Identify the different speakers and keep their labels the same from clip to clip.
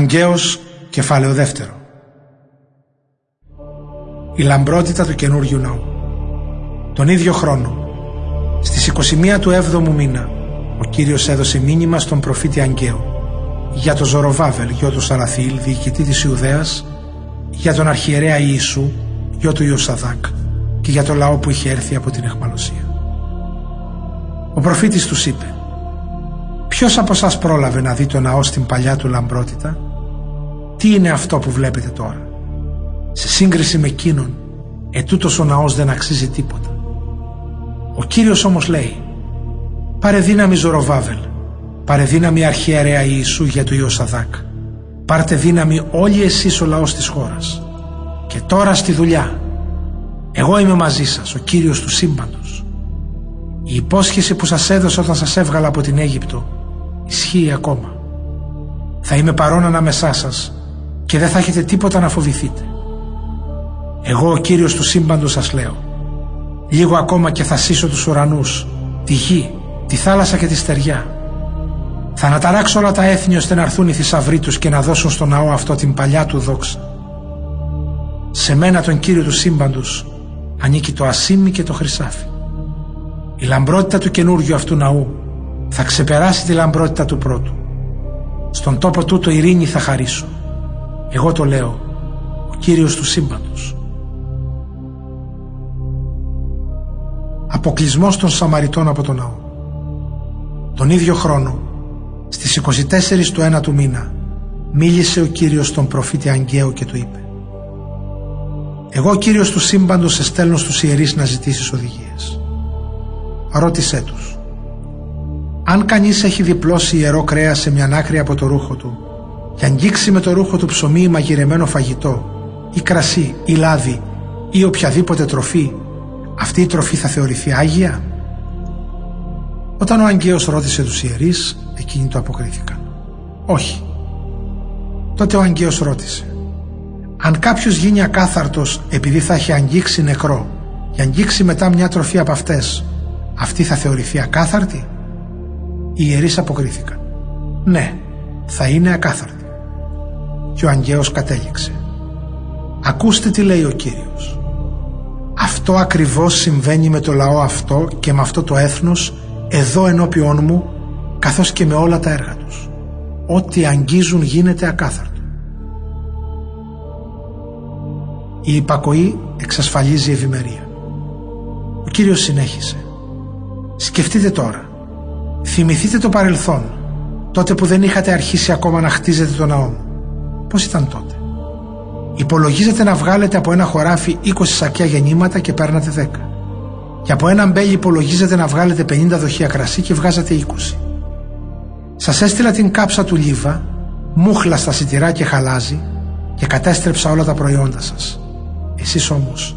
Speaker 1: Αγκαίος κεφάλαιο δεύτερο Η λαμπρότητα του καινούριου ναού Τον ίδιο χρόνο Στις 21 του 7ου μήνα Ο Κύριος έδωσε μήνυμα στον προφήτη Αγκαίο για τον Ζωροβάβελ γιο του Σαραθήλ διοικητή της Ιουδαίας για τον αρχιερέα Ιησού γιο του Ιωσαδάκ και για το λαό που είχε έρθει από την εχμαλωσία. Ο προφήτης τους είπε Ποιος από σας πρόλαβε να δει το ναό στην παλιά του λαμπρότητα; Τι είναι αυτό που βλέπετε τώρα; Σε σύγκριση με εκείνον Ετούτος ο ναός δεν αξίζει τίποτα. Ο Κύριος όμως λέει Πάρε δύναμη Ζωροβάβελ. Πάρε δύναμη αρχιερέα Ιησού για του Ιωσαδάκ Πάρτε δύναμη όλοι εσείς ο λαός της χώρας. Και τώρα στη δουλειά. Εγώ είμαι μαζί σας Ο Κύριος του σύμπαντος. Η υπόσχεση που σας έδωσα όταν σας έβγαλα από την Αίγυπτο ισχύει ακόμα. Θα είμαι παρόν ανάμεσά σας και δεν θα έχετε τίποτα να φοβηθείτε. Εγώ ο Κύριος του σύμπαντος σας λέω λίγο ακόμα και θα σύσω τους ουρανούς, τη γη, τη θάλασσα και τη στεριά. Θα αναταράξω όλα τα έθνη ώστε να έρθουν οι θησαυροί τους και να δώσουν στο ναό αυτό την παλιά του δόξα. Σε μένα τον Κύριο του σύμπαντος ανήκει το ασίμι και το χρυσάφι. Η λαμπρότητα του καινούργιου αυτού ναού θα ξεπεράσει τη λαμπρότητα του πρώτου. Στον τόπο τούτο ειρήνη θα χαρίσω. Εγώ το λέω, ο Κύριος του σύμπαντος. Αποκλεισμός των Σαμαριτών από τον ναό. Τον ίδιο χρόνο, στις 24 του ένα του μήνα, μίλησε ο Κύριος στον προφήτη Αγγαίο και του είπε «Εγώ ο Κύριος του σύμπαντος σε στέλνω στους ιερείς να ζητήσεις οδηγίες ρώτησέ τους. Αν κανείς έχει διπλώσει ιερό κρέας σε μια άκρη από το ρούχο του και αγγίξει με το ρούχο του ψωμί ή μαγειρεμένο φαγητό ή κρασί ή λάδι ή οποιαδήποτε τροφή, αυτή η τροφή θα θεωρηθεί άγια; Όταν ο Αγγαίος ρώτησε τους ιερείς, εκείνοι το αποκρίθηκαν. Όχι. Τότε ο Αγγαίος ρώτησε. Αν κάποιος γίνει ακάθαρτος επειδή θα έχει αγγίξει νεκρό και αγγίξει μετά μια τροφή από αυτές, αυτή θα θεωρηθεί ακάθαρτη; Οι ιερείς αποκρίθηκαν. Ναι, θα είναι ακάθαρτη. Και ο Αγγαίος κατέληξε. Ακούστε τι λέει ο Κύριος. Αυτό ακριβώς συμβαίνει με το λαό αυτό και με αυτό το έθνος εδώ ενώπιόν μου καθώς και με όλα τα έργα τους. Ό,τι αγγίζουν γίνεται ακάθαρτο. Η υπακοή εξασφαλίζει ευημερία. Ο Κύριος συνέχισε. Σκεφτείτε τώρα. Θυμηθείτε το παρελθόν. Τότε που δεν είχατε αρχίσει ακόμα να χτίζετε το ναό μου. Πώς ήταν τότε; Υπολογίζετε να βγάλετε από ένα χωράφι 20 σακιά γεννήματα και παίρνατε 10. Και από ένα μπέλι υπολογίζετε να βγάλετε 50 δοχεία κρασί και βγάζατε 20. Σας έστειλα την κάψα του Λίβα, μούχλα στα σιτηρά και χαλάζι και κατέστρεψα όλα τα προϊόντα σας. Εσείς όμως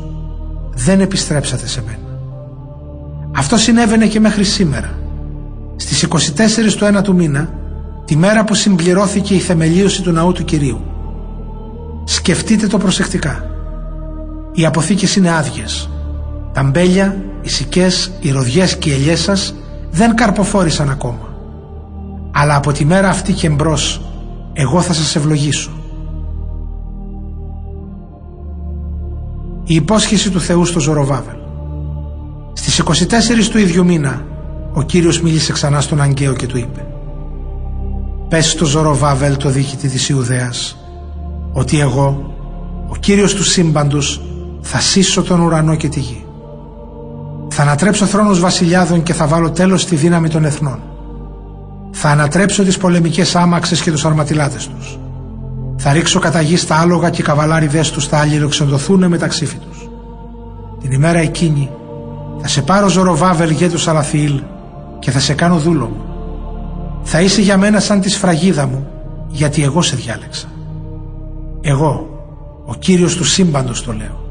Speaker 1: δεν επιστρέψατε σε μένα. Αυτό συνέβαινε και μέχρι σήμερα. Στις 24 του 1 του μήνα, τη μέρα που συμπληρώθηκε η θεμελίωση του ναού του Κυρίου. Σκεφτείτε το προσεκτικά. Οι αποθήκες είναι άδειες. Τα μπέλια, οι σικές, οι ροδιές και οι ελιές σας δεν καρποφόρησαν ακόμα. Αλλά από τη μέρα αυτή και μπρος, εγώ θα σας ευλογήσω. Η υπόσχεση του Θεού στο Ζωροβάβελ. Στις 24 του ίδιου μήνα ο Κύριος μίλησε ξανά στον Αγγαίο και του είπε «Πες στο Ζωροβάβελ το διοικητή της Ιουδαίας ότι εγώ, ο Κύριος του σύμπαντος, θα σύσω τον ουρανό και τη γη. Θα ανατρέψω θρόνους βασιλιάδων και θα βάλω τέλος στη δύναμη των εθνών. Θα ανατρέψω τις πολεμικές άμαξες και τους αρματιλάτες τους. Θα ρίξω κατά γη στα άλογα και οι καβαλάριδες τους θα αλληλοξενδοθούν μεταξύ τους. Την ημέρα εκείνη θα σε πάρω Ζωροβάβελ γέ του Σαλαθιήλ και θα σε κάνω δούλο μου. Θα είσαι για μένα σαν τη σφραγίδα μου, γιατί εγώ σε διάλεξα. Εγώ, ο Κύριος του σύμπαντος το λέω.